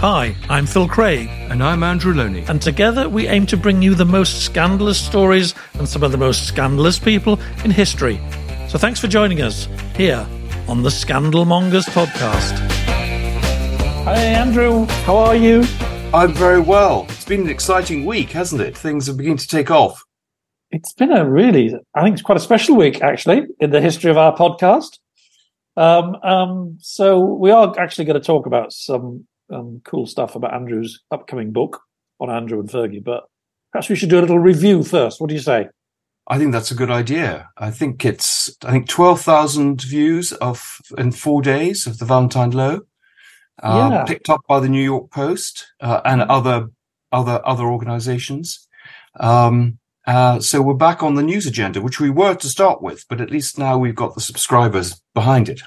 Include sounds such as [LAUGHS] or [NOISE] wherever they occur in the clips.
Hi, I'm Phil Craig, And I'm Andrew Lownie. and together we aim to bring you the most scandalous stories and some of the most scandalous people in history. So thanks for joining us here on the Scandalmongers podcast. Hi, Andrew, how are you? I'm very well. It's been an exciting week, hasn't it? Things are beginning to take off. It's been a really, I think it's quite a special week actually in the history of our podcast. Um, um, so we are actually going to talk about some um, cool stuff about Andrew's upcoming book on Andrew and Fergie, but perhaps we should do a little review first. What do you say? I think that's a good idea. I think it's I think twelve thousand views of in four days of the Valentine Low, uh, Yeah. picked up by the New York Post uh, and other other other organisations. Um, uh, so we're back on the news agenda, which we were to start with, but at least now we've got the subscribers behind it.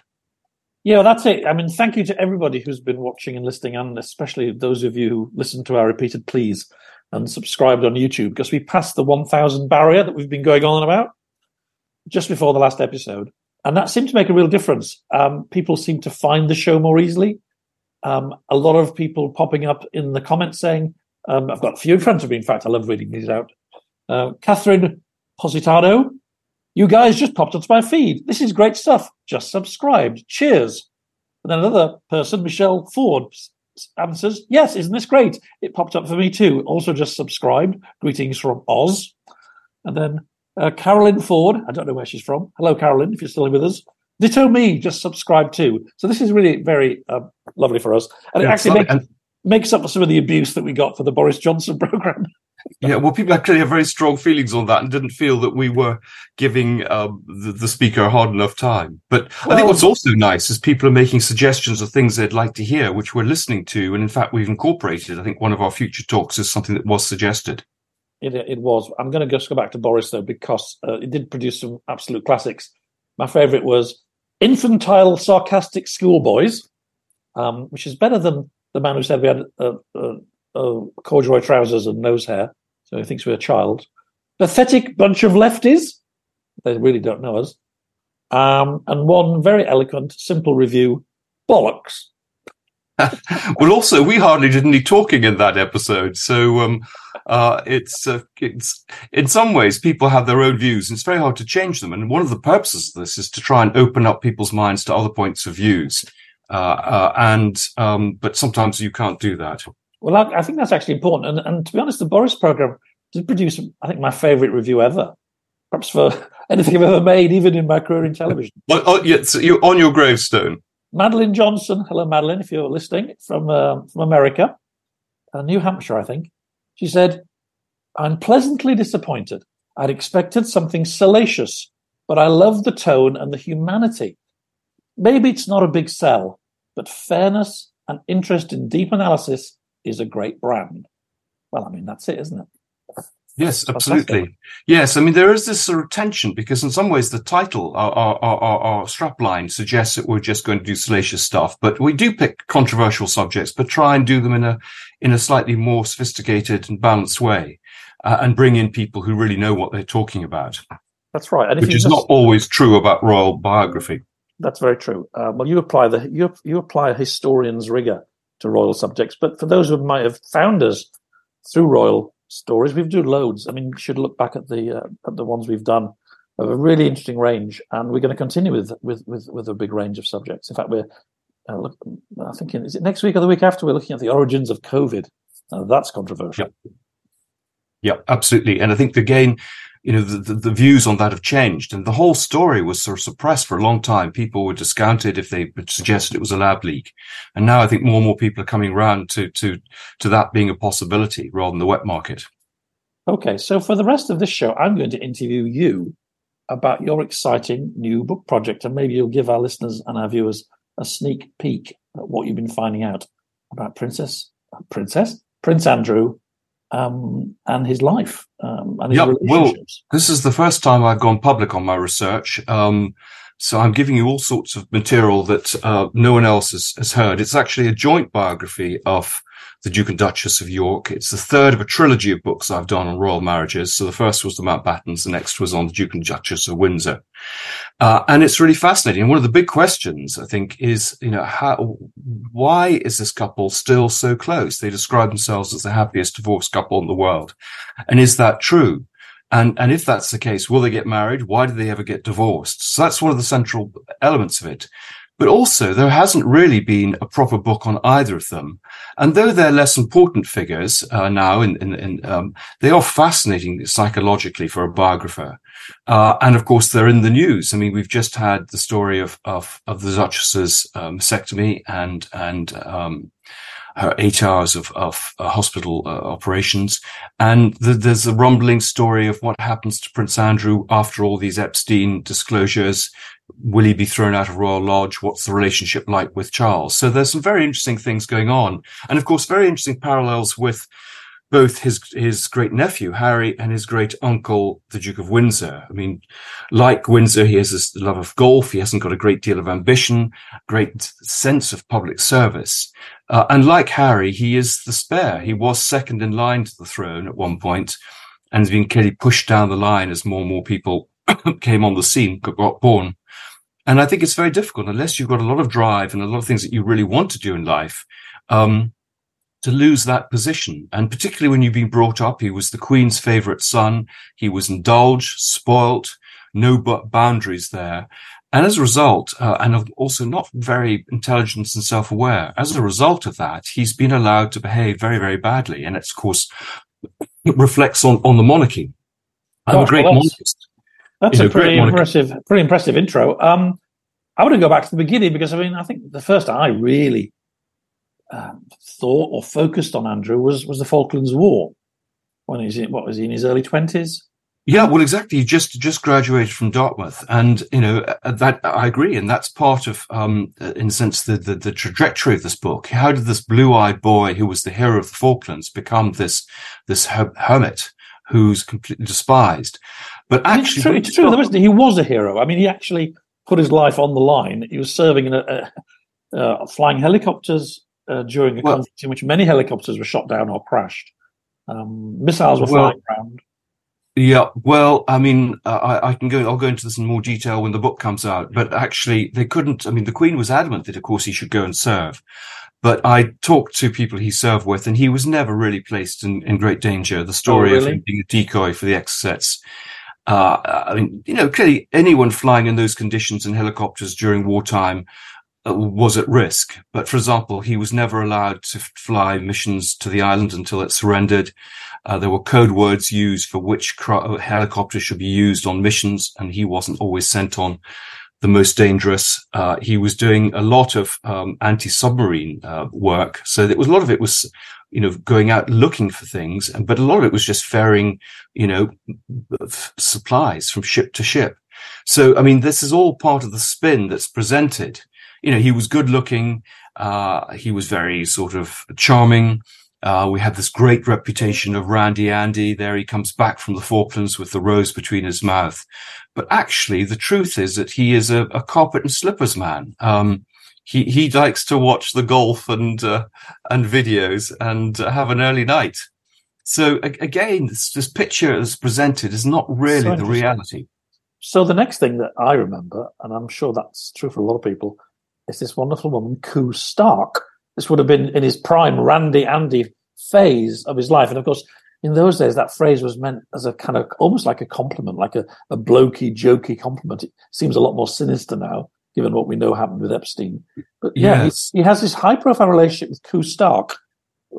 Yeah, that's it. I mean, thank you to everybody who's been watching and listening, and especially those of you who listened to our repeated pleas and subscribed on YouTube, because we passed the 1,000 barrier that we've been going on about just before the last episode. And that seemed to make a real difference. Um, people seem to find the show more easily. Um, a lot of people popping up in the comments saying, um, I've got a few in front of me. In fact, I love reading these out. Uh, Catherine Positano, you guys just popped onto my feed. This is great stuff. Just subscribed. Cheers. And then another person, Michelle Ford, answers, Yes, isn't this great? It popped up for me too. Also just subscribed. Greetings from Oz. And then uh, Carolyn Ford, I don't know where she's from. Hello, Carolyn, if you're still with us. Ditto me, just subscribe too. So this is really very uh, lovely for us. And it actually makes, makes up for some of the abuse that we got for the Boris Johnson [LAUGHS] program. Yeah, well, people actually have very strong feelings on that and didn't feel that we were giving um, the, the speaker a hard enough time. But I think what's also nice is people are making suggestions of things they'd like to hear, which we're listening to. And in fact, we've incorporated. I think one of our future talks is something that was suggested. It, it was. I'm going to just go back to Boris though, because uh, it did produce some absolute classics. My favourite was infantile, sarcastic schoolboys, um, which is better than the man who said we had uh, uh, uh, corduroy trousers and nose hair, so he thinks we're a child. Pathetic bunch of lefties. They really don't know us. Um, and one very eloquent, simple review. Bollocks. [LAUGHS] well, also, we hardly did any talking in that episode. So um, uh, it's, uh, it's in some ways, people have their own views and it's very hard to change them. And one of the purposes of this is to try and open up people's minds to other points of views. Uh, uh, and um, but sometimes you can't do that. Well, I, I think that's actually important. And, and to be honest, the Boris program did produce, I think, my favourite review ever. Perhaps for [LAUGHS] anything I've ever made, even in my career in television. [LAUGHS] Oh, oh, yeah, so you're on your gravestone. Madeline Johnson, hello, Madeline, if you're listening from uh, from America, uh, New Hampshire, I think. She said, "I'm pleasantly disappointed. I'd expected something salacious, but I love the tone and the humanity. Maybe it's not a big sell, but fairness and interest in deep analysis is a great brand. Well, I mean, that's it, isn't it? Yes, absolutely. Yes, I mean there is this sort of tension because in some ways the title, our, our, our, our strapline suggests that we're just going to do salacious stuff, but we do pick controversial subjects, but try and do them in a in a slightly more sophisticated and balanced way, uh, and bring in people who really know what they're talking about. That's right, and which is just, not always true about royal biography. That's very true. Uh, well, you apply the you you apply a historian's rigor to royal subjects, but for those who might have found us through royal stories. We've done loads. I mean, you should look back at the uh, at the ones we've done a really interesting range, and we're going to continue with with with, with a big range of subjects. In fact, we're uh, look, I think is it next week or the week after we're looking at the origins of COVID. That's controversial. Yep, absolutely. And I think again, you know, the, the, views on that have changed. And the whole story was sort of suppressed for a long time. People were discounted if they suggested it was a lab leak. And now I think more and more people are coming around to, to, to that being a possibility rather than the wet market. Okay. So for the rest of this show, I'm going to interview you about your exciting new book project. And maybe you'll give our listeners and our viewers a sneak peek at what you've been finding out about Princess, Princess, Prince Andrew um, and his life um, and his yep. relationships. Well, this is the first time I've gone public on my research. Um, so I'm giving you all sorts of material that uh, no one else has, has, heard. It's actually a joint biography of the Duke and Duchess of York. It's the third of a trilogy of books I've done on royal marriages. So the first was the Mountbattens, the next was on the Duke and Duchess of Windsor. Uh, and it's really fascinating. One of the big questions, I think, is, you know, how, why is this couple still so close? They describe themselves as the happiest divorced couple in the world. And is that true? And, and if that's the case, will they get married? Why did they ever get divorced? So that's one of the central elements of it. But also, there hasn't really been a proper book on either of them. And though they're less important figures uh, now, in, in, in um, they are fascinating psychologically for a biographer. Uh, and of course, they're in the news. I mean, we've just had the story of of, of the Duchess's um, mastectomy and and um, her eight hours of, of uh, hospital uh, operations. And the, there's a rumbling story of what happens to Prince Andrew after all these Epstein disclosures. Will he be thrown out of Royal Lodge? What's the relationship like with Charles? So there's some very interesting things going on. And of course, very interesting parallels with both his his great nephew Harry and his great uncle the Duke of Windsor. I mean, like Windsor, he has this love of golf. He hasn't got a great deal of ambition, great sense of public service, uh, and like Harry, he is the spare. He was second in line to the throne at one point, and has been clearly pushed down the line as more and more people [COUGHS] came on the scene, got born. And I think it's very difficult unless you've got a lot of drive and a lot of things that you really want to do in life. Um, to lose that position. And particularly when you've been brought up, he was the Queen's favorite son. He was indulged, spoilt, no boundaries there. And as a result, uh, and also not very intelligent and self-aware, as a result of that, he's been allowed to behave very, very badly. And it's, of course, it reflects on, on the monarchy. I'm a great well, that's, monarchist. That's a pretty impressive, pretty impressive intro. Um, I want to go back to the beginning because I mean, I think the first I really um, thought or focused on Andrew was was the Falklands War. When he's in, what was he in his early twenties? Yeah, well, exactly. He just just graduated from Dartmouth, and you know uh, that I agree, and that's part of, um, in a sense, the, the, the trajectory of this book. How did this blue-eyed boy, who was the hero of the Falklands, become this this her- hermit who's completely despised? But actually, it's true. It's true. Was, he was a hero. I mean, he actually put his life on the line. He was serving in a, a uh, flying helicopters uh, during a well, conflict in which many helicopters were shot down or crashed. Um, missiles were well, flying around. Yeah, well, I mean, uh, I, I, can go. I'll go into this in more detail when the book comes out. But actually, they couldn't. I mean, the Queen was adamant that, of course, he should go and serve. But I talked to people he served with, and he was never really placed in, in great danger. The story oh, really? of him being a decoy for the Exocets. Uh, I mean, you know, clearly anyone flying in those conditions in helicopters during wartime was at risk. But for example, he was never allowed to fly missions to the island until it surrendered. Uh, there were code words used for which cr- helicopter should be used on missions, and he wasn't always sent on the most dangerous. Uh, he was doing a lot of um, anti-submarine uh, work, so was a lot of it was, you know, going out looking for things, but a lot of it was just ferrying, you know, supplies from ship to ship. So, I mean, this is all part of the spin that's presented you know, he was good looking. Uh, he was very sort of charming. Uh, we had this great reputation of Randy Andy. There he comes back from the Falklands with the rose between his mouth. But actually, the truth is that he is a, a carpet and slippers man. Um, he he likes to watch the golf and uh, and videos and have an early night. So again, this, this picture that's presented is not really so the reality. So the next thing that I remember, and I'm sure that's true for a lot of people, is this wonderful woman, Koo Stark. This would have been in his prime Randy Andy phase of his life. And of course, in those days, that phrase was meant as a kind of almost like a compliment, like a, a blokey, jokey compliment. It seems a lot more sinister now, given what we know happened with Epstein. But yeah, yes. he, he, has this high profile relationship with Koo Stark,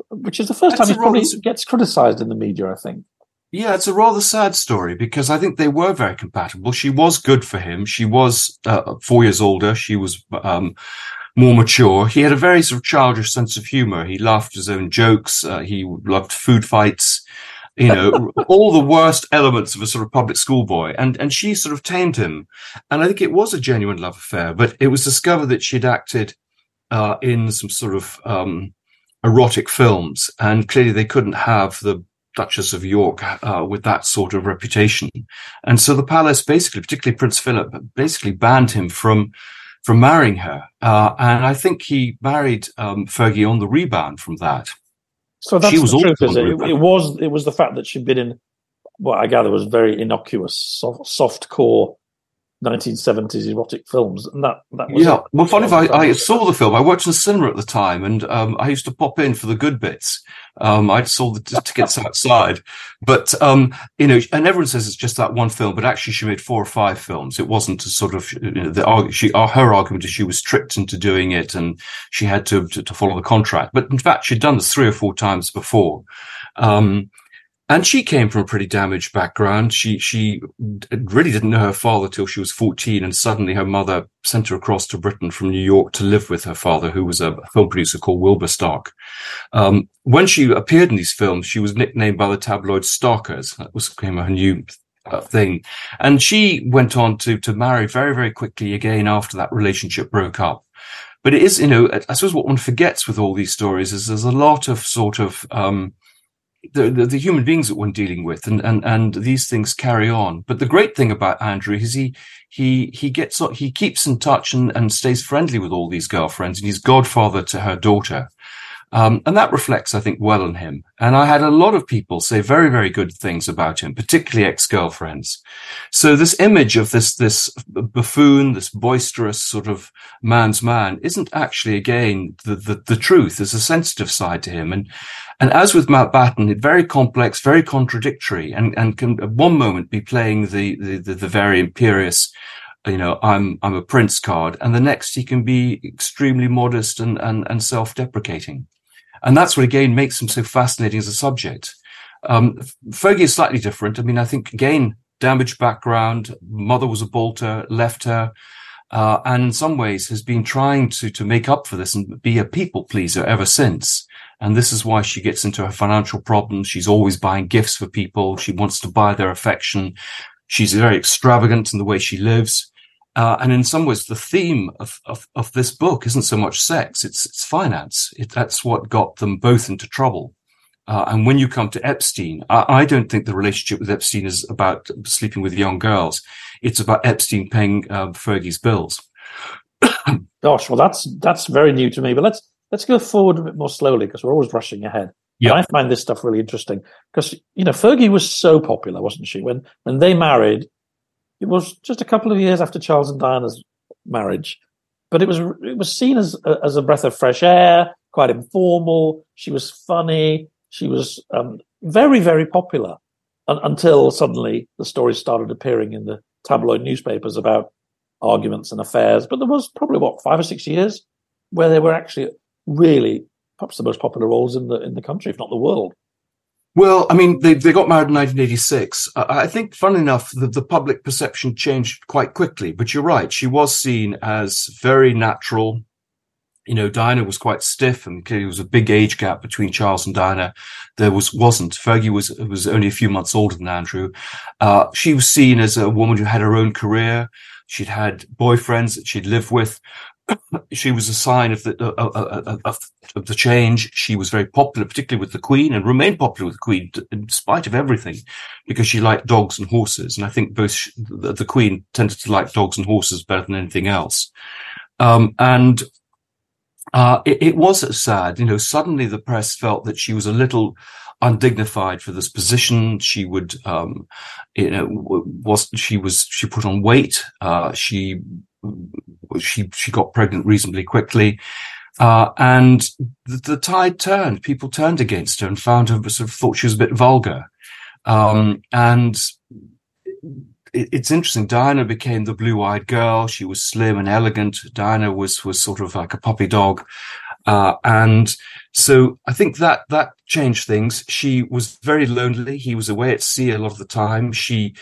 which is the first That's time he probably gets criticized in the media, I think. Yeah, it's a rather sad story because I think they were very compatible. She was good for him. She was uh, four years older. She was um, more mature. He had a very sort of childish sense of humor. He laughed at his own jokes. Uh, he loved food fights. You know, [LAUGHS] all the worst elements of a sort of public schoolboy. And, and she sort of tamed him. And I think it was a genuine love affair, but it was discovered that she'd acted, uh, in some sort of, um, erotic films. And clearly they couldn't have the Duchess of York uh, with that sort of reputation. And so the palace basically, particularly Prince Philip, basically banned him from from marrying her. Uh, and I think he married um, Fergie on the rebound from that. So that's she was the truth, is it? it? was it was the fact that she'd been in what I gather was very innocuous, soft, soft core 1970s erotic films, and that that was yeah. Well, funny if I, I saw the film. I worked in the cinema at the time, and um, I used to pop in for the good bits. Um, I saw the tickets [LAUGHS] outside, but um, you know, and everyone says it's just that one film, but actually she made four or five films. It wasn't a sort of you know, the she uh, her argument is she was tricked into doing it, and she had to, to, to follow the contract. But in fact, she'd done this three or four times before. Um, and she came from a pretty damaged background. She she really didn't know her father till she was 14, and suddenly her mother sent her across to Britain from New York to live with her father, who was a film producer called Wilbur Stark. Um, when she appeared in these films, she was nicknamed by the tabloid Starkers. That was became her new uh, thing, and she went on to to marry very very quickly again after that relationship broke up. But it is, you know, I suppose what one forgets with all these stories is there's a lot of sort of um, the, the, the, human beings that we're dealing with and, and, and these things carry on. But the great thing about Andrew is he, he, he gets, he keeps in touch and, and stays friendly with all these girlfriends and he's godfather to her daughter. Um, and that reflects, I think, well on him. And I had a lot of people say very, very good things about him, particularly ex-girlfriends. So this image of this, this buffoon, this boisterous sort of man's man isn't actually, again, the, the, the truth. There's a sensitive side to him. And, and as with Mountbatten, it's very complex, very contradictory and, and can at one moment be playing the, the, the, the very imperious, you know, I'm, I'm a prince card. And the next he can be extremely modest and, and, and self-deprecating. And that's what again makes him so fascinating as a subject. Um, Fergie is slightly different. I mean, I think again, damaged background, mother was a bolter, left her, uh, and in some ways has been trying to, to make up for this and be a people pleaser ever since. And this is why she gets into her financial problems. She's always buying gifts for people. She wants to buy their affection. She's very extravagant in the way she lives. Uh, and in some ways, the theme of, of, of, this book isn't so much sex, it's, it's finance. It, that's what got them both into trouble. Uh, and when you come to Epstein, I, I, don't think the relationship with Epstein is about sleeping with young girls. It's about Epstein paying uh, Fergie's bills. [COUGHS] Gosh, well, that's that's very new to me. But let's let's go forward a bit more slowly because we're always rushing ahead. Yeah, I find this stuff really interesting because you know Fergie was so popular, wasn't she? When when they married, it was just a couple of years after Charles and Diana's marriage, but it was it was seen as as a breath of fresh air, quite informal. She was funny. She was um, very very popular until suddenly the stories started appearing in the tabloid newspapers about arguments and affairs. But there was probably what five or six years where they were actually really perhaps the most popular roles in the in the country, if not the world. Well, I mean, they, they got married in 1986. I think, fun enough, the, the public perception changed quite quickly. But you're right; she was seen as very natural. You know, Diana was quite stiff, and clearly there was a big age gap between Charles and Diana. There was wasn't. Fergie was was only a few months older than Andrew. Uh, she was seen as a woman who had her own career. She'd had boyfriends that she'd lived with. She was a sign of the uh, uh, uh, of, of, the change. She was very popular, particularly with the Queen, and remained popular with the Queen in spite of everything, because she liked dogs and horses. And I think both the, the Queen tended to like dogs and horses better than anything else. Um, and uh, it, it, was sad, you know. Suddenly, the press felt that she was a little undignified for this position. She would, um, you know, was she was she put on weight. Uh, she she she got pregnant reasonably quickly. Uh, and the, the, tide turned. People turned against her and found her sort of thought she was a bit vulgar. Um, and it, it's interesting. Diana became the blue-eyed girl. She was slim and elegant. Diana was was sort of like a puppy dog. Uh, and so I think that that changed things. She was very lonely. He was away at sea a lot of the time. She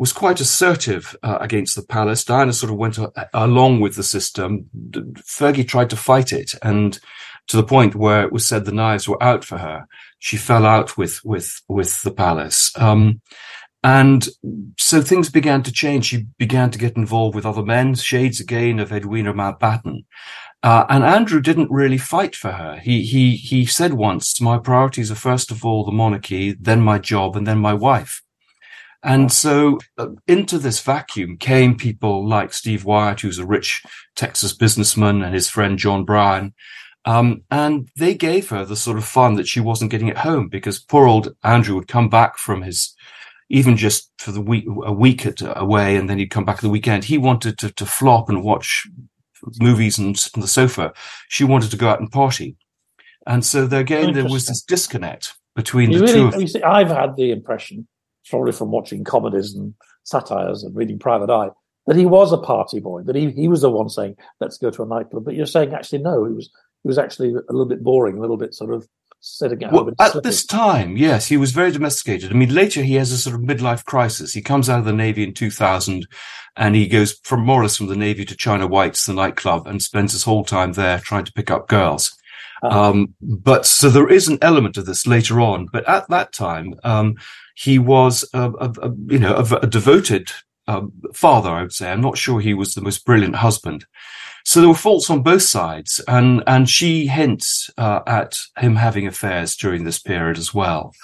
was quite assertive uh, against the palace. Diana sort of went a- along with the system. Fergie tried to fight it, and to the point where it was said the knives were out for her. She fell out with with with the palace. Um, and so things began to change. She began to get involved with other men, shades again of Edwina Mountbatten. Uh, and Andrew didn't really fight for her. He, he, he said once, my priorities are first of all the monarchy, then my job, and then my wife. And so uh, into this vacuum came people like Steve Wyatt, who's a rich Texas businessman, and his friend John Bryan. Um, and they gave her the sort of fun that she wasn't getting at home because poor old Andrew would come back from his, even just for the week, a week at, away, and then he'd come back at the weekend. He wanted to, to flop and watch movies and sit on the sofa. She wanted to go out and party. And so there again, there was this disconnect between you the really, two. You see, I've had the impression probably from watching comedies and satires and reading Private Eye, that he was a party boy, that he, he was the one saying, let's go to a nightclub. But you're saying actually, no, he was, he was actually a little bit boring, a little bit sort of sitting at well, At this time, yes, he was very domesticated. I mean, later he has a sort of midlife crisis. He comes out of the Navy in 2000 and he goes from more or less from the Navy to China White's, the nightclub, and spends his whole time there trying to pick up girls. Uh-huh. Um, but so there is an element of this later on. But at that time, um, he was a, a, a you know a, a devoted um, father. I would say. I'm not sure he was the most brilliant husband. So there were faults on both sides, and and she hints uh, at him having affairs during this period as well.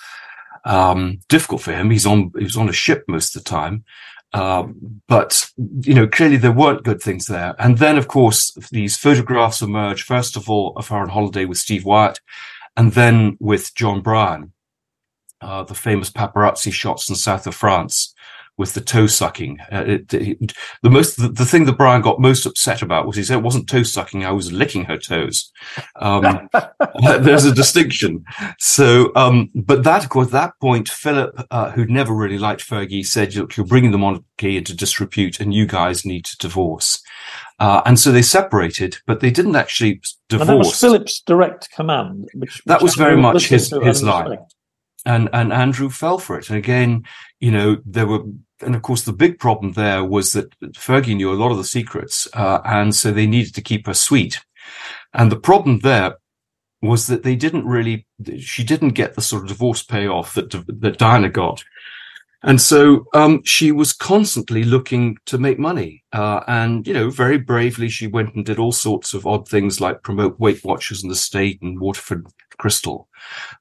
Um, difficult for him. He's on he was on a ship most of the time, um, but you know clearly there weren't good things there. And then of course these photographs emerge. First of all, of her on holiday with Steve Wyatt, and then with John Bryan uh, the famous paparazzi shots in south of France with the toe sucking. Uh, it, it, the most, the, the, thing that Bryan got most upset about was he said it wasn't toe sucking, I was licking her toes. Um, [LAUGHS] [LAUGHS] there's a distinction. So, um, but that, of course, at that point, Philip, uh, who'd never really liked Fergie, said, look, you're bringing the monarchy into disrepute and you guys need to divorce. Uh, and so they separated, but they didn't actually divorce. And that was Philip's direct command. Which, that was very much his, his line and and Andrew fell for it. And again, you know, there were, and of course, the big problem there was that Fergie knew a lot of the secrets, uh, and so they needed to keep her sweet. And the problem there was that they didn't really, she didn't get the sort of divorce payoff that that Diana got. And so um, she was constantly looking to make money. Uh, and, you know, very bravely, she went and did all sorts of odd things like promote Weight Watchers in the state and Waterford Crystal.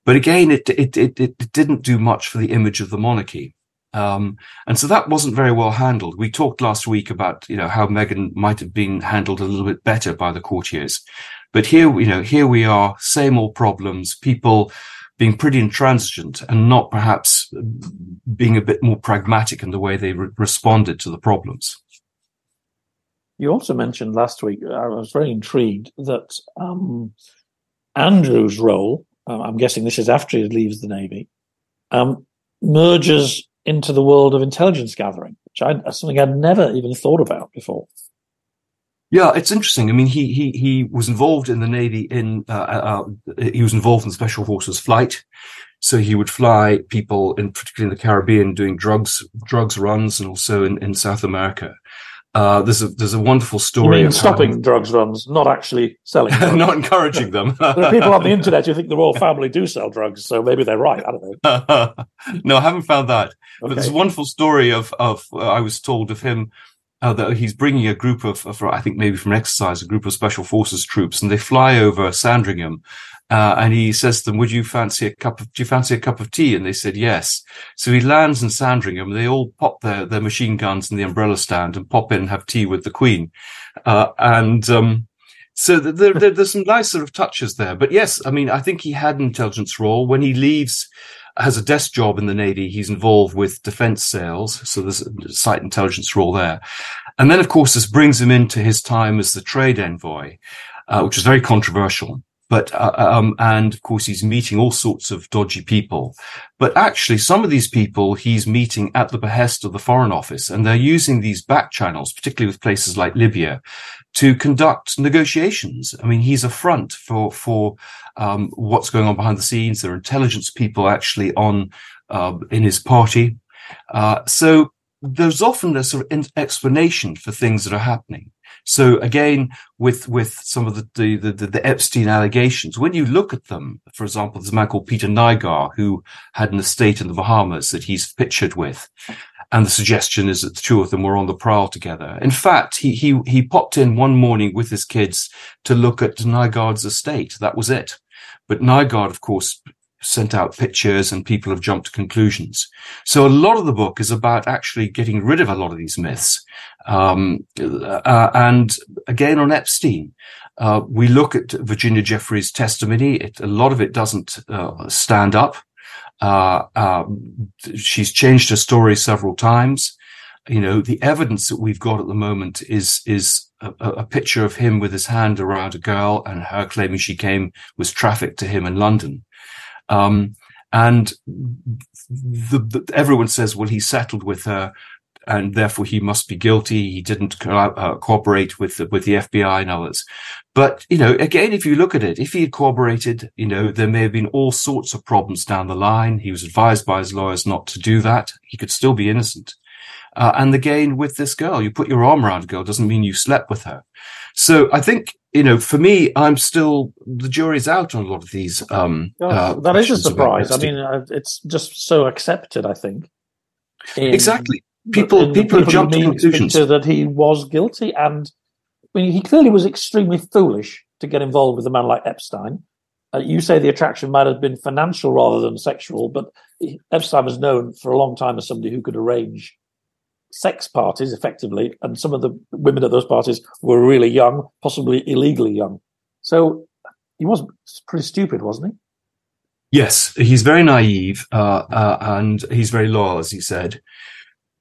But again, it, it, it, it didn't do much for the image of the monarchy. Um, and so that wasn't very well handled. We talked last week about, you know, how Meghan might have been handled a little bit better by the courtiers. But here, you know, here we are, same old problems, people being pretty intransigent and not perhaps being a bit more pragmatic in the way they re- responded to the problems. You also mentioned last week, I was very intrigued that um, Andrew's role, uh, I'm guessing this is after he leaves the Navy, um, merges into the world of intelligence gathering, which I, something I'd never even thought about before. Yeah, it's interesting. I mean, he he he was involved in the Navy. In uh, uh, uh, he was involved in Special Forces flight, so he would fly people in particularly in the Caribbean doing drugs drugs runs, and also in, in South America. Uh, there's a there's a wonderful story. You mean stopping how, drugs runs, not actually selling, [LAUGHS] not encouraging them. [LAUGHS] there are people on the [LAUGHS] internet who think the royal family do sell drugs, so maybe they're right. I don't know. no, I haven't found that. Okay. But there's a wonderful story of of uh, I was told of him uh, he's bringing a group of, of, I think maybe from exercise, a group of special forces troops, and they fly over Sandringham. Uh, and he says to them, "Would you fancy a cup of? Do you fancy a cup of tea?" And they said yes. So he lands in Sandringham. They all pop their their machine guns in the umbrella stand and pop in and have tea with the Queen. Uh, and um, so there, there, there's some nice sort of touches there. But yes, I mean, I think he had an intelligence role when he leaves has a desk job in the Navy. He's involved with defense sales. So there's a site intelligence role there. And then, of course, this brings him into his time as the trade envoy, uh, which is very controversial. But, uh, um, and of course, he's meeting all sorts of dodgy people. But actually, some of these people he's meeting at the behest of the Foreign Office, and they're using these back channels, particularly with places like Libya, to conduct negotiations. I mean, he's a front for, for um, what's going on behind the scenes. There are intelligence people actually on uh, in his party. Uh, so there's often a sort of explanation for things that are happening. So again, with with some of the the, the, the Epstein allegations, when you look at them, for example, there's a man called Peter Nygard who had an estate in the Bahamas that he's pictured with. And the suggestion is that the two of them were on the prowl together. In fact, he, he, he popped in one morning with his kids to look at Nygard's estate. That was it. But Nygard, of course, sent out pictures and people have jumped to conclusions. So a lot of the book is about actually getting rid of a lot of these myths. Um, uh, and again, on Epstein, uh, we look at Virginia Giuffre's testimony. It, a lot of it doesn't uh, stand up. Uh, um, she's changed her story several times. You know, the evidence that we've got at the moment is is a, a, picture of him with his hand around a girl and her claiming she came was trafficked to him in London. Um, and the, the, everyone says, well, he settled with her and therefore he must be guilty. He didn't co- uh, cooperate with the, with the FBI and others. But, you know, again, if you look at it, if he had cooperated, you know, there may have been all sorts of problems down the line. He was advised by his lawyers not to do that. He could still be innocent. Uh, and again, with this girl, you put your arm around a girl doesn't mean you slept with her. So I think you know, for me, I'm still the jury's out on a lot of these. Um, uh, that is a surprise. I mean, uh, it's just so accepted. I think in, exactly. People people, people jump to conclusions that he was guilty, and I mean, he clearly was extremely foolish to get involved with a man like Epstein. Uh, you say the attraction might have been financial rather than sexual, but Epstein was known for a long time as somebody who could arrange sex parties effectively, and some of the women at those parties were really young, possibly illegally young. So he was pretty stupid, wasn't he? Yes, he's very naive, uh, uh, and he's very loyal, as he said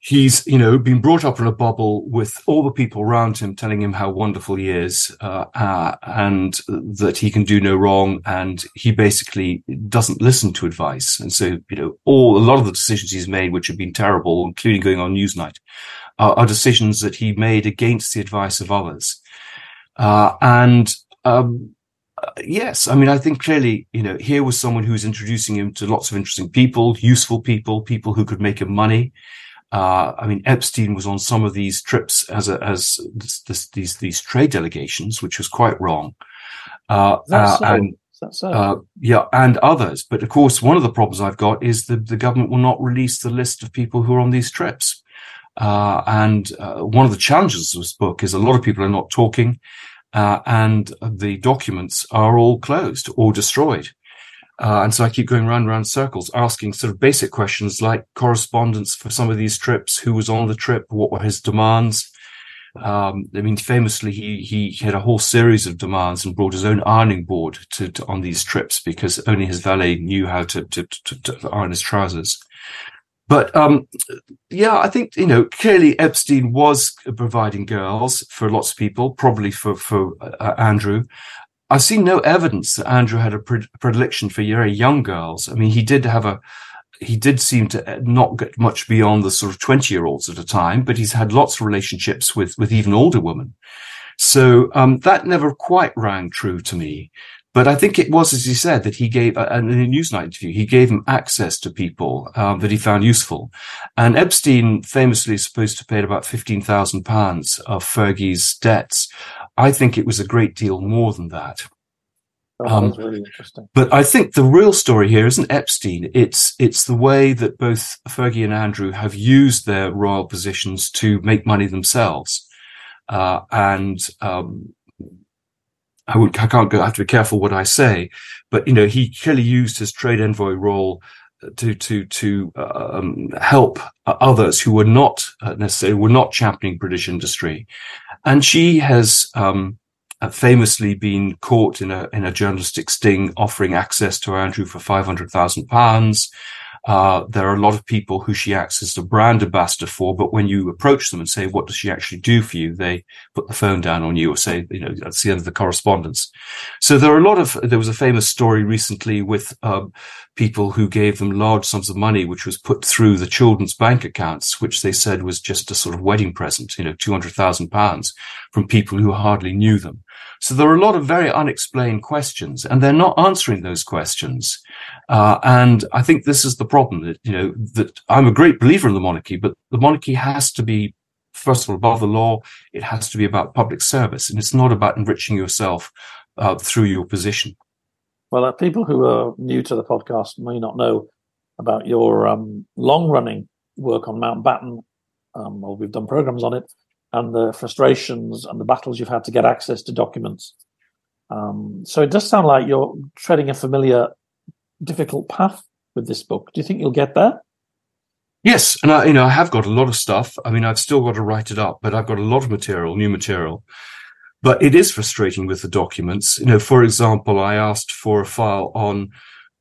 he's you know been brought up in a bubble with all the people around him telling him how wonderful he is uh, uh, and that he can do no wrong and he basically doesn't listen to advice and so you know all a lot of the decisions he's made which have been terrible including going on newsnight uh, are decisions that he made against the advice of others uh, and um, yes, I mean, I think clearly, you know, here was someone who was introducing him to lots of interesting people, useful people, people who could make him money. Uh, I mean, Epstein was on some of these trips as a, as this, this, these these trade delegations, which was quite wrong. Uh, uh, so? and so? Uh, yeah, and others. But of course, one of the problems I've got is that the government will not release the list of people who are on these trips. Uh, and uh, one of the challenges of this book is a lot of people are not talking, and the documents are all closed or destroyed. Uh, and so I keep going round round circles, asking sort of basic questions like correspondence for some of these trips, who was on the trip, what were his demands. Um, I mean, famously, he, he had a whole series of demands and brought his own ironing board to, to on these trips because only his valet knew how to, to, to, to iron his trousers. But um, yeah, I think you know clearly Epstein was providing girls for lots of people, probably for for uh, Andrew, I've seen no evidence that Andrew had a predilection for very young girls. I mean, he did have a, he did seem to not get much beyond the sort of 20 year olds at a time, but he's had lots of relationships with, with even older women. So, um, that never quite rang true to me. But I think it was, as he said, that he gave, uh, in a Newsnight interview, he gave him access to people um, that he found useful. And Epstein famously is supposed to pay about £15,000 of Fergie's debts. I think it was a great deal more than that. Oh, Um, really interesting. But I think the real story here isn't Epstein. It's it's the way that both Fergie and Andrew have used their royal positions to make money themselves. Uh, and um, I, would, I can't go. I have to be careful what I say. But you know, he clearly used his trade envoy role to to to um, help others who were not uh, necessarily were not championing British industry. And she has. Um, uh, famously been caught in a in a journalistic sting offering access to Andrew for five hundred thousand pounds. Uh, there are a lot of people who she acts as a brand ambassador for, but when you approach them and say, "What does she actually do for you?" they put the phone down on you or say, "You know, that's the end of the correspondence." So there are a lot of. There was a famous story recently with um, people who gave them large sums of money, which was put through the children's bank accounts, which they said was just a sort of wedding present, you know, two hundred thousand pounds from people who hardly knew them. So there are a lot of very unexplained questions, and they're not answering those questions. Uh, and I think this is the problem that, you know, that I'm a great believer in the monarchy, but the monarchy has to be, first of all, above the law. It has to be about public service, and it's not about enriching yourself uh, through your position. Well, uh, people who are new to the podcast may not know about your um, long running work on Mountbatten. Um, well, we've done programs on it and the frustrations and the battles you've had to get access to documents. Um, so it does sound like you're treading a familiar, difficult path with this book. Do you think you'll get there? Yes, and I, you know, I have got a lot of stuff. I mean, I've still got to write it up, but I've got a lot of material, new material. But it is frustrating with the documents. You know, for example, I asked for a file on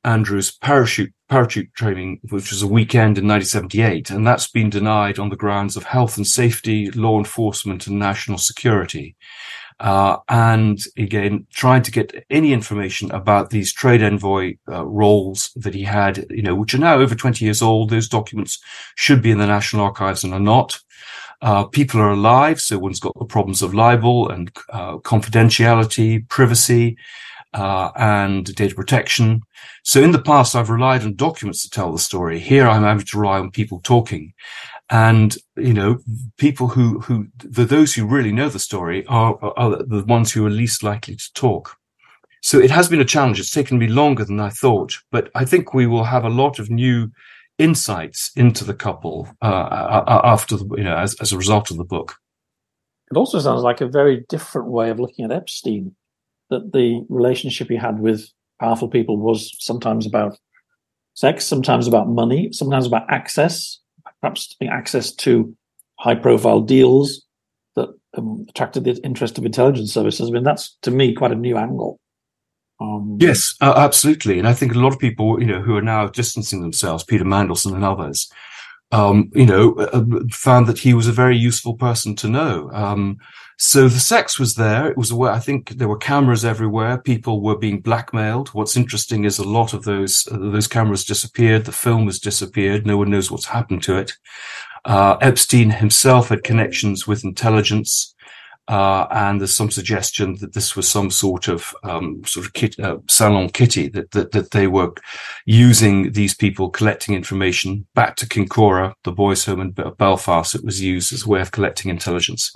Andrew's parachute parachute training, which was a weekend in 1978, and that's been denied on the grounds of health and safety, law enforcement, and national security. Uh, and again, trying to get any information about these trade envoy uh, roles that he had, you know, which are now over 20 years old. Those documents should be in the National Archives and are not. Uh, people are alive, so one's got the problems of libel and uh, confidentiality, privacy, uh, and data protection. So in the past, I've relied on documents to tell the story. Here, I'm having to rely on people talking. And, you know, people who, who, the, those who really know the story are, are the ones who are least likely to talk. So it has been a challenge. It's taken me longer than I thought, but I think we will have a lot of new insights into the couple uh, after the, you know, as, as a result of the book. It also sounds like a very different way of looking at Epstein. That the relationship he had with powerful people was sometimes about sex, sometimes about money, sometimes about access, perhaps access to high profile deals that um, attracted the interest of intelligence services. I mean, that's to me quite a new angle. Um, yes, uh, absolutely. And I think a lot of people, you know, who are now distancing themselves, Peter Mandelson and others, um, you know, uh, found that he was a very useful person to know. Um, so the sex was there. It was where I think there were cameras everywhere. People were being blackmailed. What's interesting is a lot of those uh, those cameras disappeared. The film has disappeared. No one knows what's happened to it. Uh, Epstein himself had connections with intelligence. Uh, and there's some suggestion that this was some sort of um, sort of kit, uh, salon kitty that, that that they were using these people collecting information back to Kincora, the boys' home in Belfast. It was used as a way of collecting intelligence.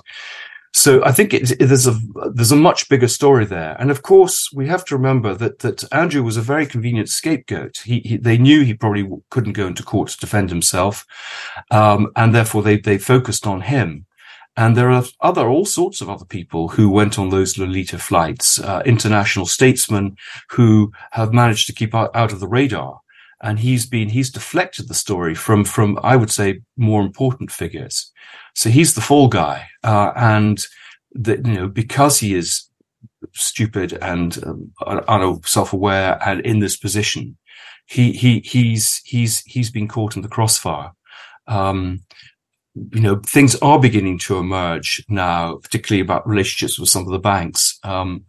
So I think it, it, there's a there's a much bigger story there, and of course we have to remember that that Andrew was a very convenient scapegoat. He, he they knew he probably couldn't go into court to defend himself, um, and therefore they they focused on him. And there are other, all sorts of other people who went on those Lolita flights, uh, international statesmen who have managed to keep out, out of the radar. And he's been, he's deflected the story from, from, I would say, more important figures. So he's the fall guy. Uh, and that, you know, because he is stupid and um, self-aware and in this position, he, he, he's, he's, he's been caught in the crossfire. Um, you know, things are beginning to emerge now, particularly about relationships with some of the banks um,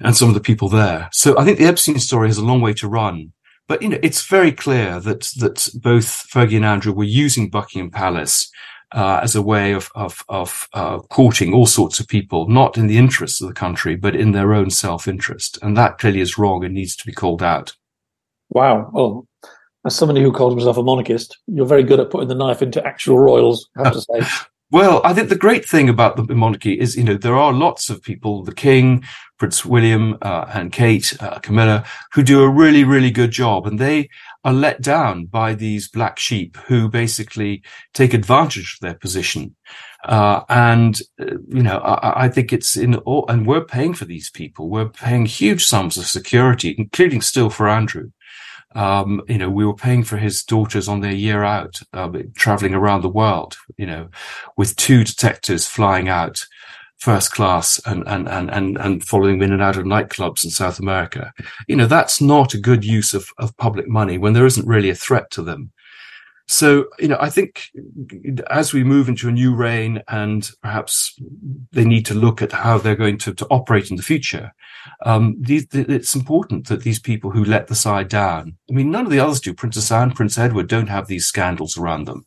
and some of the people there. So I think the Epstein story has a long way to run. But you know, it's very clear that that both Fergie and Andrew were using Buckingham Palace uh, as a way of of, of uh, courting all sorts of people, not in the interests of the country, but in their own self interest, and that clearly is wrong and needs to be called out. Wow. Well, as somebody who calls himself a monarchist, you're very good at putting the knife into actual royals, I have to say. [LAUGHS] Well, I think the great thing about the monarchy is, you know, there are lots of people, the king, Prince William, uh, and Kate, uh, Camilla, who do a really, really good job. And they are let down by these black sheep who basically take advantage of their position. Uh, and, uh, you know, I, I, think it's in all, and we're paying for these people. We're paying huge sums of security, including still for Andrew. Um, you know, we were paying for his daughters on their year out, uh, traveling around the world, you know, with two detectives flying out first class and, and, and, and, and following in and out of nightclubs in South America. You know, that's not a good use of, of public money when there isn't really a threat to them. So, you know, I think as we move into a new reign and perhaps they need to look at how they're going to, to operate in the future, um, these, it's important that these people who let the side down, I mean, none of the others do. Princess Anne, Prince Edward don't have these scandals around them.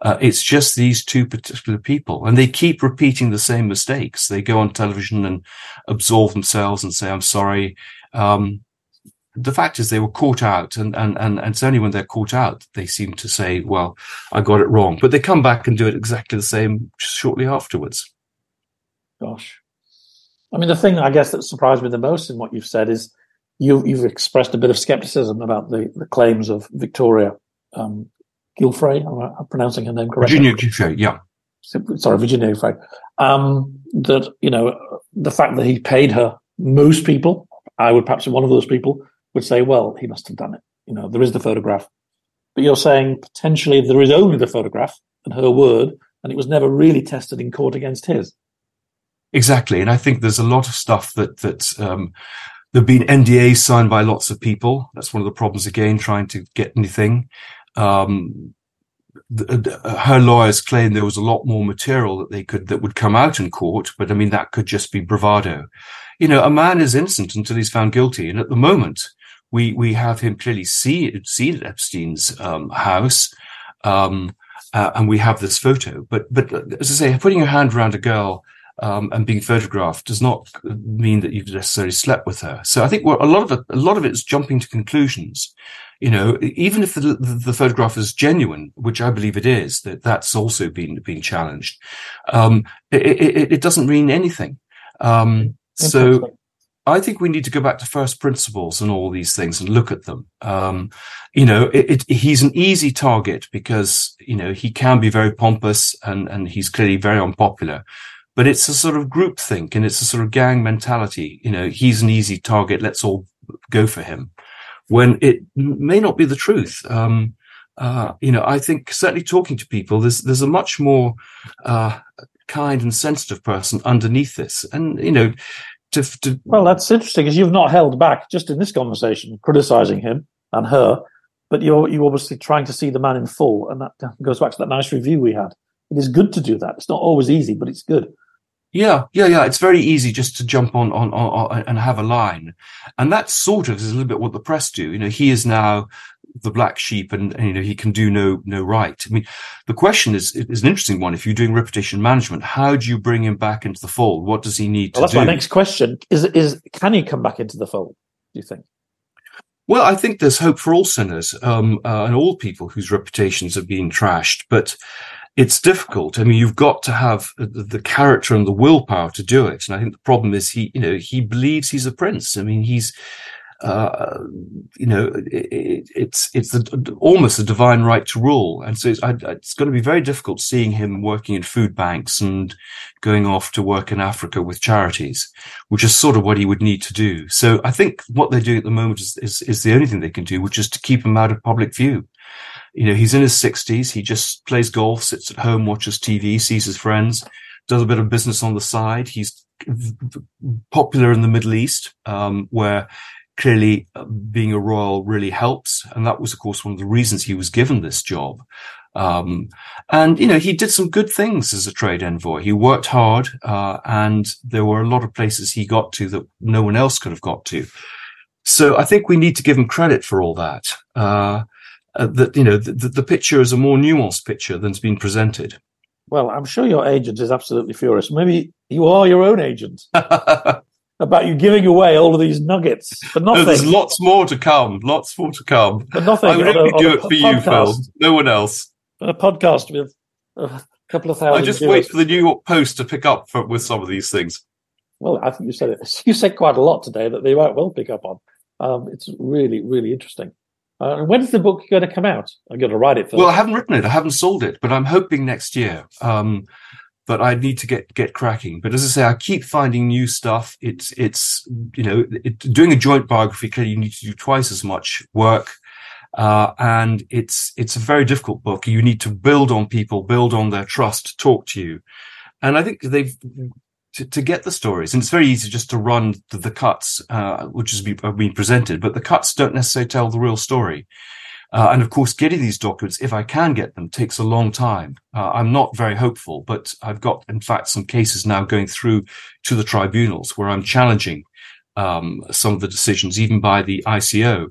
Uh, it's just these two particular people and they keep repeating the same mistakes. They go on television and absolve themselves and say, I'm sorry. Um, the fact is they were caught out and, and, and, and it's only when they're caught out, they seem to say, well, I got it wrong, but they come back and do it exactly the same shortly afterwards. Gosh. I mean, the thing I guess that surprised me the most in what you've said is you, you've expressed a bit of skepticism about the, the claims of Victoria um, Giuffre. I'm pronouncing her name correctly. Virginia Giuffre, yeah. Sorry, Virginia Giuffre. Um, that, you know, the fact that he paid her, most people, I would perhaps be one of those people, would say, well, he must have done it. You know, there is the photograph. But you're saying potentially there is only the photograph and her word, and it was never really tested in court against his. Exactly. And I think there's a lot of stuff that, that, um, there've been NDAs signed by lots of people. That's one of the problems again, trying to get anything. Um, the, uh, her lawyers claim there was a lot more material that they could, that would come out in court. But I mean, that could just be bravado. You know, a man is innocent until he's found guilty. And at the moment, we we have him clearly see, seen Epstein's um, house, um, uh, and we have this photo. But but as I say, putting your hand around a girl um, and being photographed does not mean that you've necessarily slept with her. So I think a lot of it, a lot of it is jumping to conclusions. You know, even if the, the, the photograph is genuine, which I believe it is, that that's also been been challenged. Um, it, it, it, doesn't mean anything. Um, so I think we need to go back to first principles and all these things and look at them. Um, you know, it, it, he's an easy target because, you know, he can be very pompous and, and he's clearly very unpopular, but it's a sort of group think and it's a sort of gang mentality. You know, he's an easy target. Let's all go for him when it may not be the truth. Um, uh, you know, I think certainly talking to people, there's, there's a much more, uh, kind and sensitive person underneath this. And, you know, to, to well, that's interesting because you've not held back just in this conversation, criticizing him and her, but you're you obviously trying to see the man in full, and that goes back to that nice review we had. It is good to do that. It's not always easy, but it's good. Yeah, yeah, yeah. It's very easy just to jump on, on, on, on and have a line. And that sort of is a little bit what the press do. You know, he is now the black sheep and, and, you know, he can do no, no right. I mean, the question is, is an interesting one. If you're doing reputation management, how do you bring him back into the fold? What does he need well, to that's do? That's my next question is, is can he come back into the fold? Do you think? Well, I think there's hope for all sinners, um, uh, and all people whose reputations have been trashed, but it's difficult. I mean, you've got to have the, the, character and the willpower to do it. And I think the problem is he, you know, he believes he's a prince. I mean, he's, uh, you know, it, it's it's the, almost a divine right to rule, and so it's, I, it's going to be very difficult seeing him working in food banks and going off to work in Africa with charities, which is sort of what he would need to do. So I think what they're doing at the moment is, is, is the only thing they can do, which is to keep him out of public view you know, he's in his sixties. He just plays golf, sits at home, watches TV, sees his friends, does a bit of business on the side. He's popular in the Middle East, um, where clearly uh, being a royal really helps. And that was, of course, one of the reasons he was given this job. Um, and, you know, he did some good things as a trade envoy. He worked hard, uh, and there were a lot of places he got to that no one else could have got to. So I think we need to give him credit for all that. Uh, uh, that you know the, the picture is a more nuanced picture than's been presented. Well, I'm sure your agent is absolutely furious. Maybe you are your own agent [LAUGHS] about you giving away all of these nuggets for nothing. No, there's lots more to come. Lots more to come. But nothing. I would only do it for podcast. you, Phil. No one else. A podcast with a couple of thousand. I just viewers. wait for the New York Post to pick up for, with some of these things. Well, I think you said it. [LAUGHS] You said quite a lot today that they might well pick up on. Um, it's really, really interesting. Uh, when's the book going to come out? I'm going to write it first. Well, I haven't written it. I haven't sold it, but I'm hoping next year. Um, but I need to get get cracking. But as I say, I keep finding new stuff. It's it's you know it, doing a joint biography. Clearly, you need to do twice as much work, uh, and it's it's a very difficult book. You need to build on people, build on their trust, talk to you, and I think they've. To, to get the stories, and it's very easy just to run the, the cuts, uh, which has been, been presented, but the cuts don't necessarily tell the real story. Uh, and of course, getting these documents, if I can get them, takes a long time. Uh, I'm not very hopeful, but I've got, in fact, some cases now going through to the tribunals where I'm challenging um, some of the decisions, even by the ICO,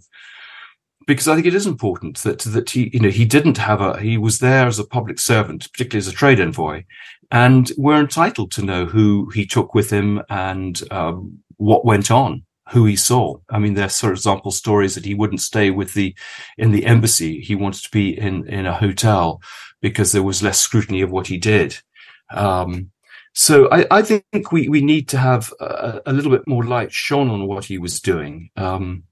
because I think it is important that that he, you know, he didn't have a, he was there as a public servant, particularly as a trade envoy, and we're entitled to know who he took with him and um, what went on who he saw. I mean, there's, for example, stories that he wouldn't stay with the in the embassy. He wanted to be in in a hotel because there was less scrutiny of what he did. Um, so I, I, think we we need to have a, a, little bit more light shone on what he was doing. Um,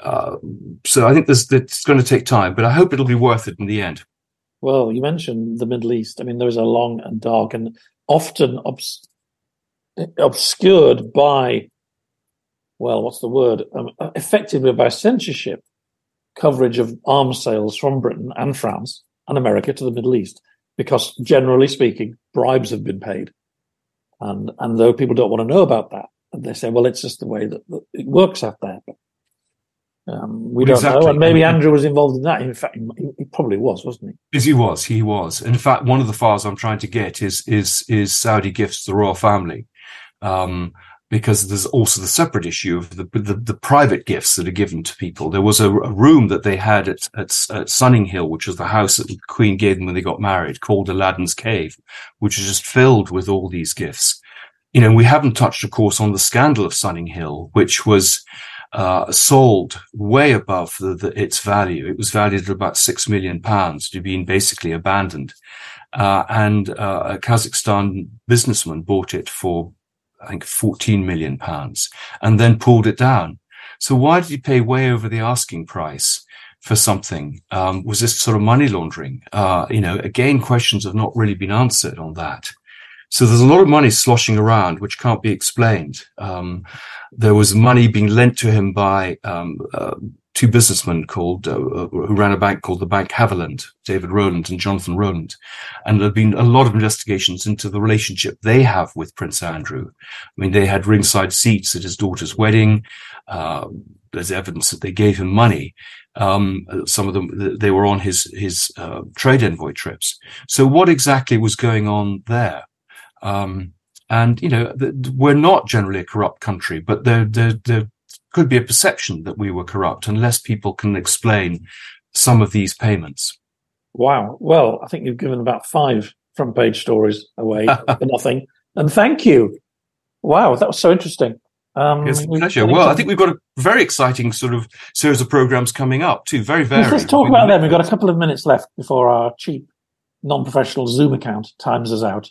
uh, so I think this it's going to take time, but I hope it'll be worth it in the end. Well, you mentioned the Middle East. I mean, there is a long and dark and often obs- obscured by well, what's the word? Um, effectively by censorship coverage of arms sales from Britain and France and America to the Middle East, because generally speaking, bribes have been paid. And, and though people don't want to know about that, they say, well, it's just the way that, that it works out there. But, um, we don't know. And maybe Andrew was involved in that. In fact, he, he probably was, wasn't he? Yes, he was. He was. In fact, one of the files I'm trying to get is, is, is Saudi gifts to the royal family. Um, because there's also the separate issue of the, the, the, private gifts that are given to people. There was a, a room that they had at, at, at, Sunninghill, which was the house that the Queen gave them when they got married, called Aladdin's Cave, which is just filled with all these gifts. You know, we haven't touched, of course, on the scandal of Sunninghill, which was uh, sold way above the, the, its value. It was valued at about six million pounds to being basically abandoned. Uh, and uh, a Kazakhstan businessman bought it for I think 14 million pounds and then pulled it down. So why did he pay way over the asking price for something? Um, was this sort of money laundering? Uh, you know, again, questions have not really been answered on that. So there's a lot of money sloshing around, which can't be explained. Um, there was money being lent to him by um, uh, two businessmen called uh, uh, who ran a bank called the Banque Havilland, David Rowland and Jonathan Rowland, and there have been a lot of investigations into the relationship they have with Prince Andrew. I mean, they had ringside seats at his daughter's wedding. Uh, there's evidence that they gave him money. Um, some of them they were on his his uh, trade envoy trips. So, what exactly was going on there? Um, and you know, we're not generally a corrupt country, but there, there, could be a perception that we were corrupt unless people can explain some of these payments. Wow. Well, I think you've given about five front page stories away [LAUGHS] for nothing. And thank you. Wow, that was so interesting. Um, it's a pleasure. Well, I think we've got a very exciting sort of series of programs coming up too. Very varied. Let's talk about them. We've got a couple of minutes left before our cheap, non-professional Zoom account times us out.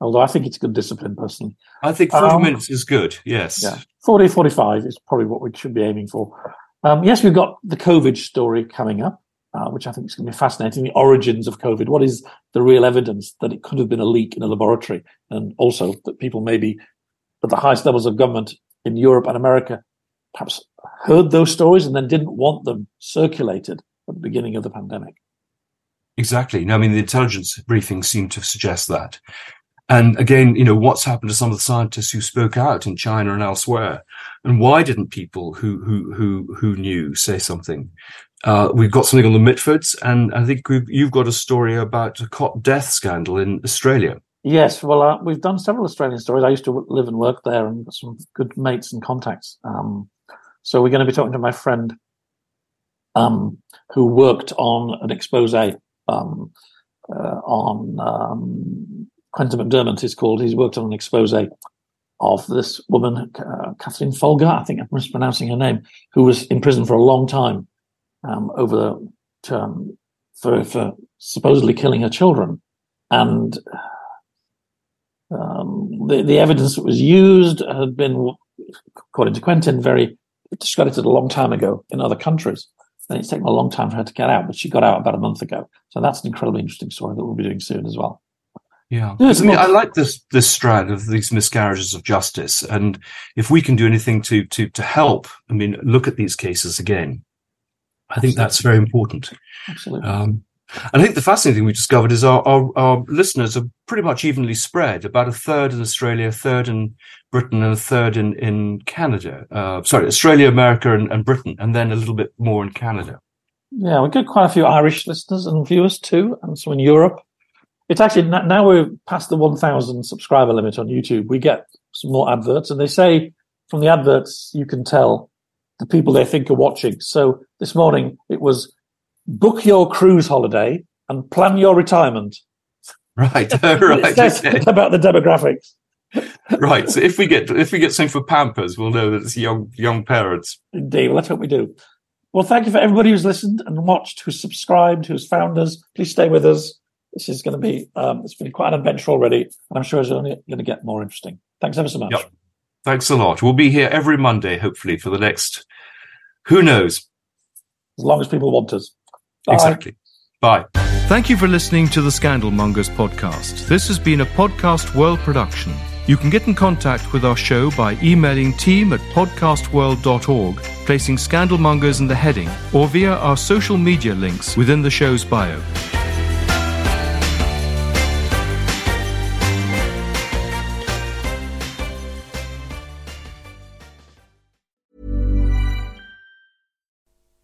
Although I think it's good discipline personally. I think 40 um, minutes is good. Yes. Yeah. 40, 45 is probably what we should be aiming for. Um, yes, we've got the COVID story coming up, uh, which I think is going to be fascinating. The origins of COVID. What is the real evidence that it could have been a leak in a laboratory? And also that people maybe at the highest levels of government in Europe and America perhaps heard those stories and then didn't want them circulated at the beginning of the pandemic. Exactly. No, I mean, the intelligence briefings seem to suggest that. And again, you know, what's happened to some of the scientists who spoke out in China and elsewhere? And why didn't people who, who, who, who knew say something? Uh, we've got something on the Mitfords, and I think you've got a story about a cot death scandal in Australia. Yes, well, uh, we've done several Australian stories. I used to live and work there and got some good mates and contacts. Um, so we're going to be talking to my friend um, who worked on an expose um, uh, on um, Quentin McDermott is called. He's worked on an expose of this woman, uh, Kathleen Folger, I think I'm mispronouncing her name, who was in prison for a long time um, over the term for, for supposedly killing her children. and um, the, the evidence that was used had been, according to Quentin, very discredited a long time ago in other countries. And it's taken a long time for her to get out, but she got out about a month ago. So that's an incredibly interesting story that we'll be doing soon as well. Yeah, I mean, I like this this strand of these miscarriages of justice, and if we can do anything to to to help, I mean, look at these cases again. I think that's very important. Absolutely. Um, I think the fascinating thing we discovered is our, our, our, listeners are pretty much evenly spread, about a third in Australia, a third in Britain, and a third in, in Canada. Uh, sorry, Australia, America, and, and, Britain, and then a little bit more in Canada. Yeah, we get quite a few Irish listeners and viewers too, and some in Europe. It's actually now we're past the 1,000 subscriber limit on YouTube. We get some more adverts, and they say from the adverts you can tell the people they think are watching. So this morning it was book your cruise holiday and plan your retirement. [LAUGHS] Right, [LAUGHS] right. okay. [LAUGHS] about the demographics. right. So if we get if we get something for Pampers, we'll know that it's young young parents. Indeed. Well, let's hope we do. Well, thank you for everybody who's listened and watched, who's subscribed, who's found us. Please stay with us. This is going to be um, it's been quite an adventure already, and I'm sure it's only going to get more interesting. Thanks ever so much. Yep. Thanks a lot. We'll be here every Monday, hopefully, for the next. Who knows? As long as people want us. Bye. Exactly. Bye. Thank you for listening to the Scandalmongers podcast. This has been a Podcast World production. You can get in contact with our show by emailing team at podcastworld.org, placing Scandalmongers in the heading, or via our social media links within the show's bio.